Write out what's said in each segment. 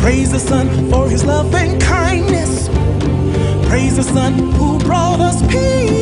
Praise the Son for his love and kindness. Praise the Son who brought us peace.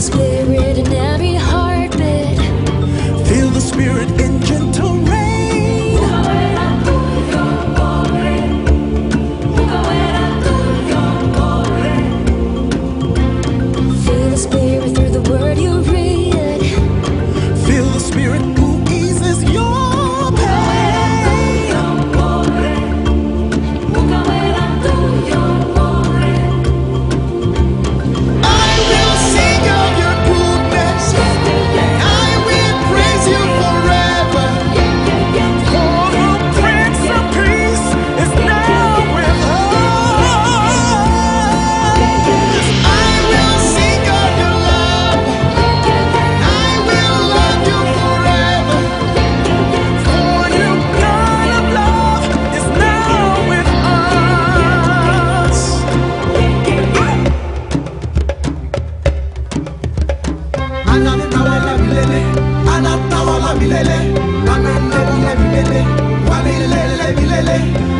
spirit.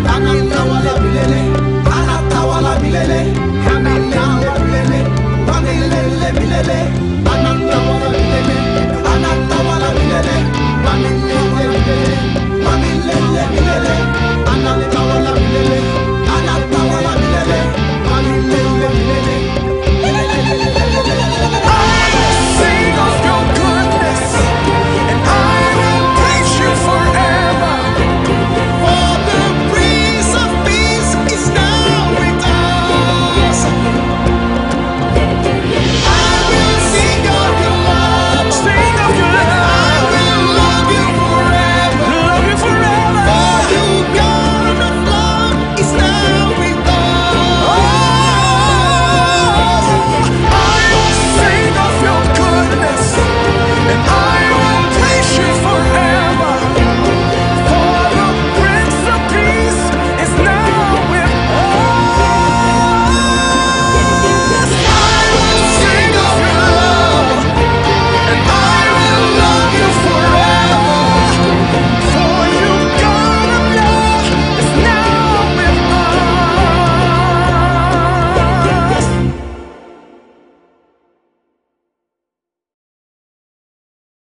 Tangan